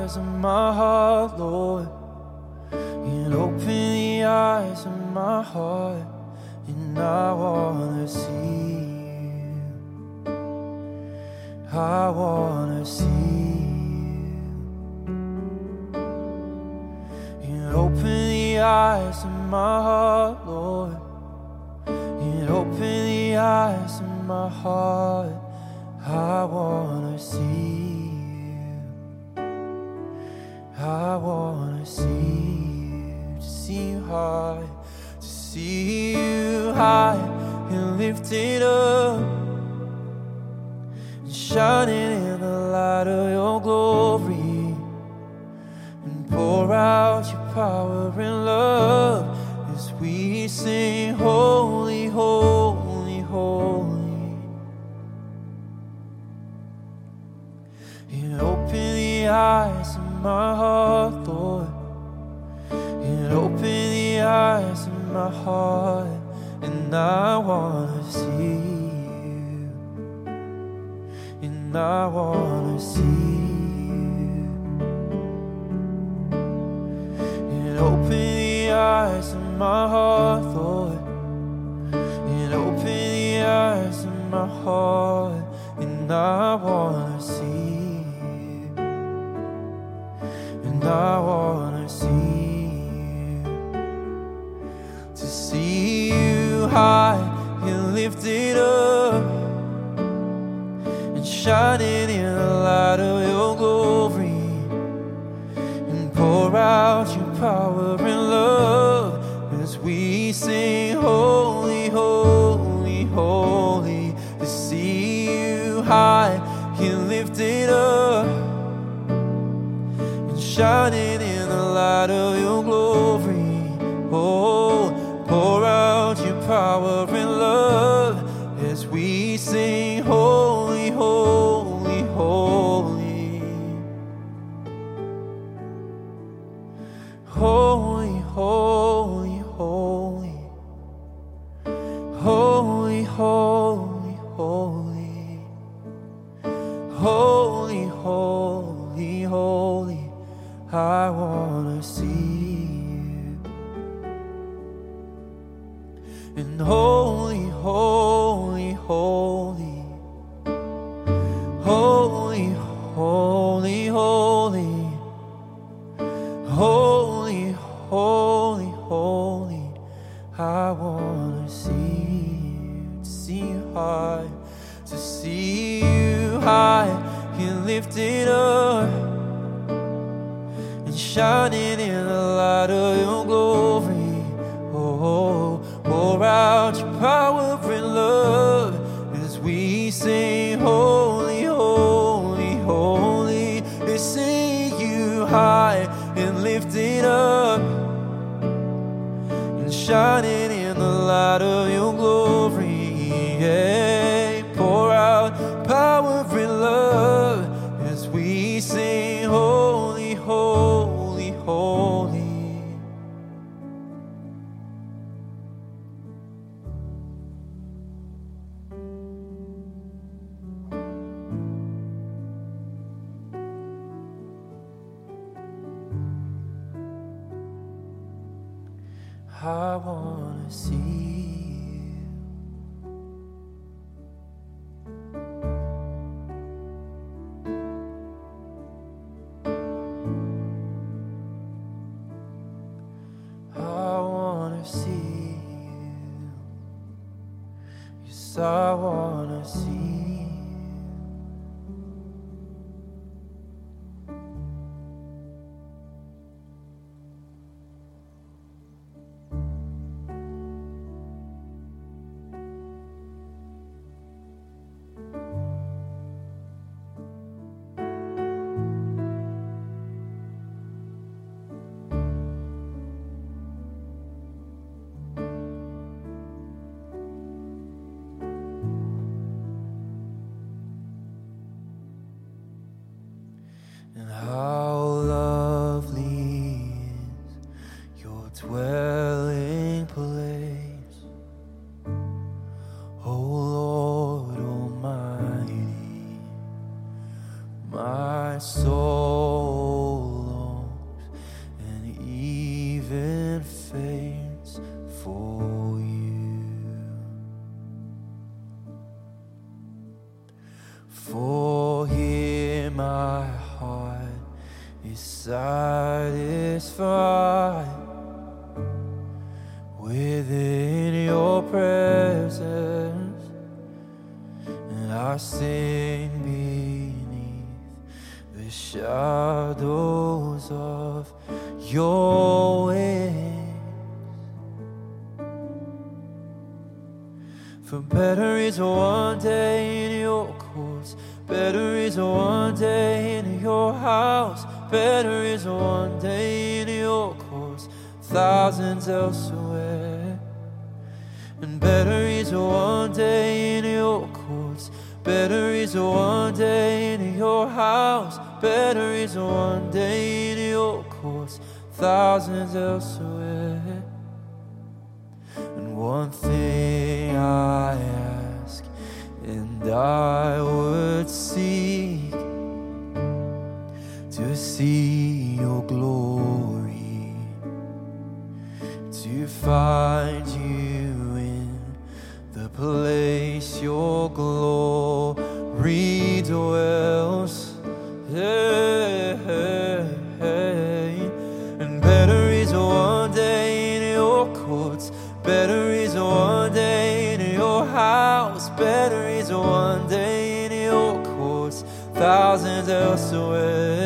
eyes of my heart, Lord. And open the eyes of my heart, and I wanna see you. I wanna see you. And open the eyes of my heart, Lord. And open the eyes of my heart. I wanna see you. I wanna see you, to see you high, to see you high and lifted up, and shining in the light of your glory, and pour out your power and love as we sing, Holy, Holy, Holy. And open the eyes my heart, Lord. And open the eyes of my heart. And I wanna see you. And I wanna see you. And open the eyes of my heart, Lord. And open the eyes of my heart. And I wanna see And I wanna see you. To see you high and lifted up. And shining shining in the light of your glory. Oh, I wanna see you. And holy, holy, holy. Holy, holy, holy. Holy, holy, holy, I wanna see you, to see you high, to see you high and lifted up, shining in the light of your glory. Oh, pour out your power and love as we sing, Holy, holy, holy. They see you high and lifted up and shining in the light of I wanna My soul longs and even faints for you. For here my heart is satisfied within your presence, and I sing the shadows of your wings. For better is one day in your courts, better is one day in your house, better is one day in your courts, thousands elsewhere. And better is one day in your courts, better is one day in your house, better is one day in your courts, thousands elsewhere. And one thing I ask, and I would seek to see your glory, to find you place your glory dwells. Hey, hey, hey. And better is one day in your courts, better is one day in your house, better is one day in your courts, thousands elsewhere.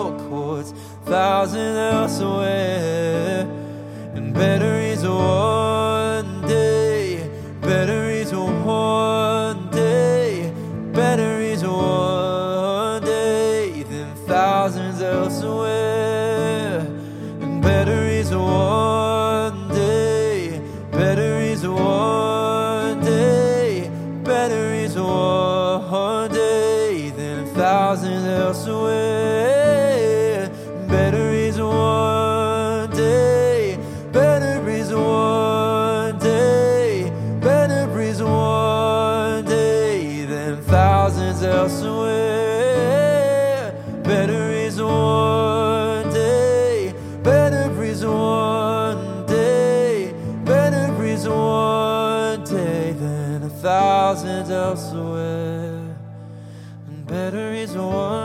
Your courts, thousands elsewhere. And better is one day, better is one day, better is one day than thousands elsewhere. And better is one day, better is one day, better is one day than thousands elsewhere.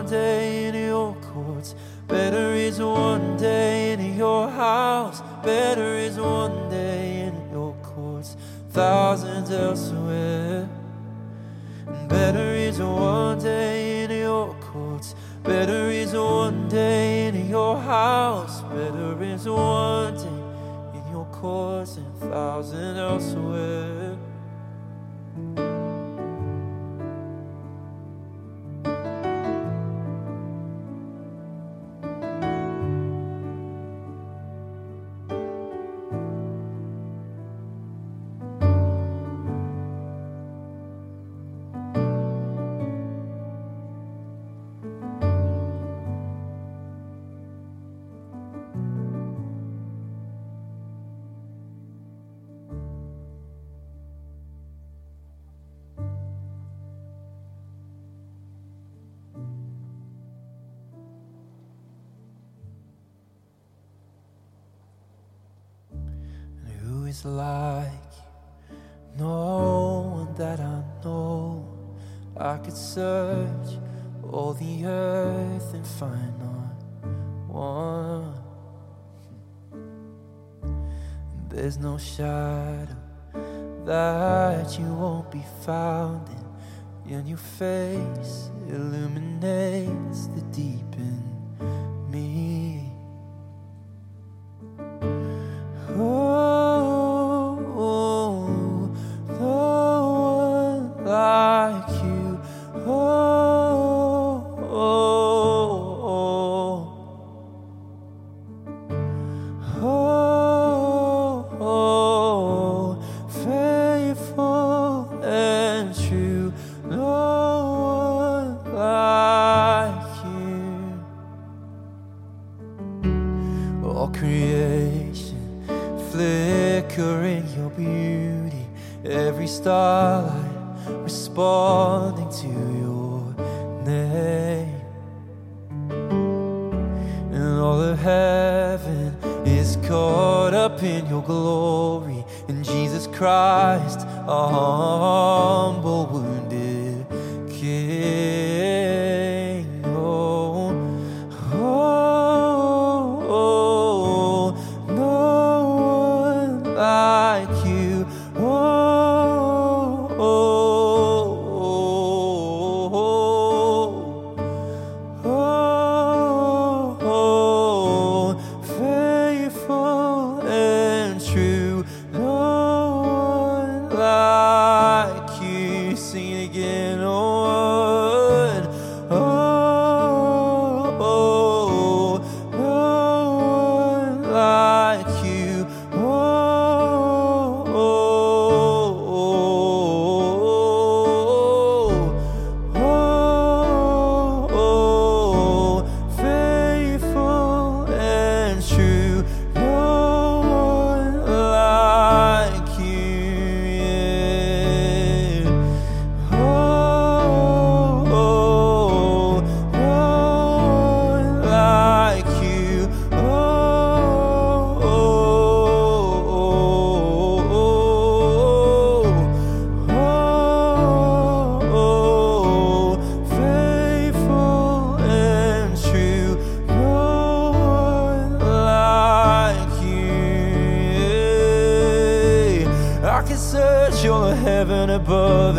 One day in your courts, better is one day in your house, better is one day in your courts, thousands elsewhere. Better is one day in your courts, better is one day in your house, better is one day in your courts, and thousand elsewhere. Like? No one that I know. I could search all the earth and find not one. There's no shadow that you won't be found in. And your face illuminates the deep in starlight responding Sing it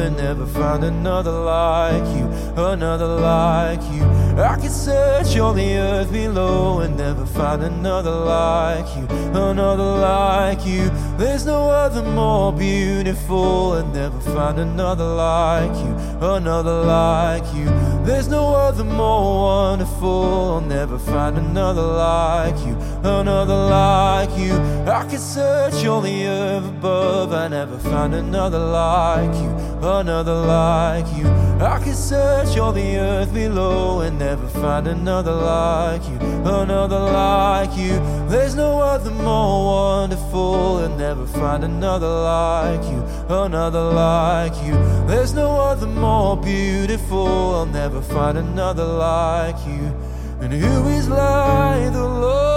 never find another like you, another like you. I can search all the earth below and never find another like you, another like you. There's no other more beautiful and never find another like you, another like you. There's no other more wonderful, I'll never find another like you, another like you. I can search all the earth above, I never find another like you, another like you. I could search all the earth below and never find another like you, another like you. There's no other more wonderful and never find another like you, another like you. There's no other more beautiful, I'll never find another like you. And who is like the Lord?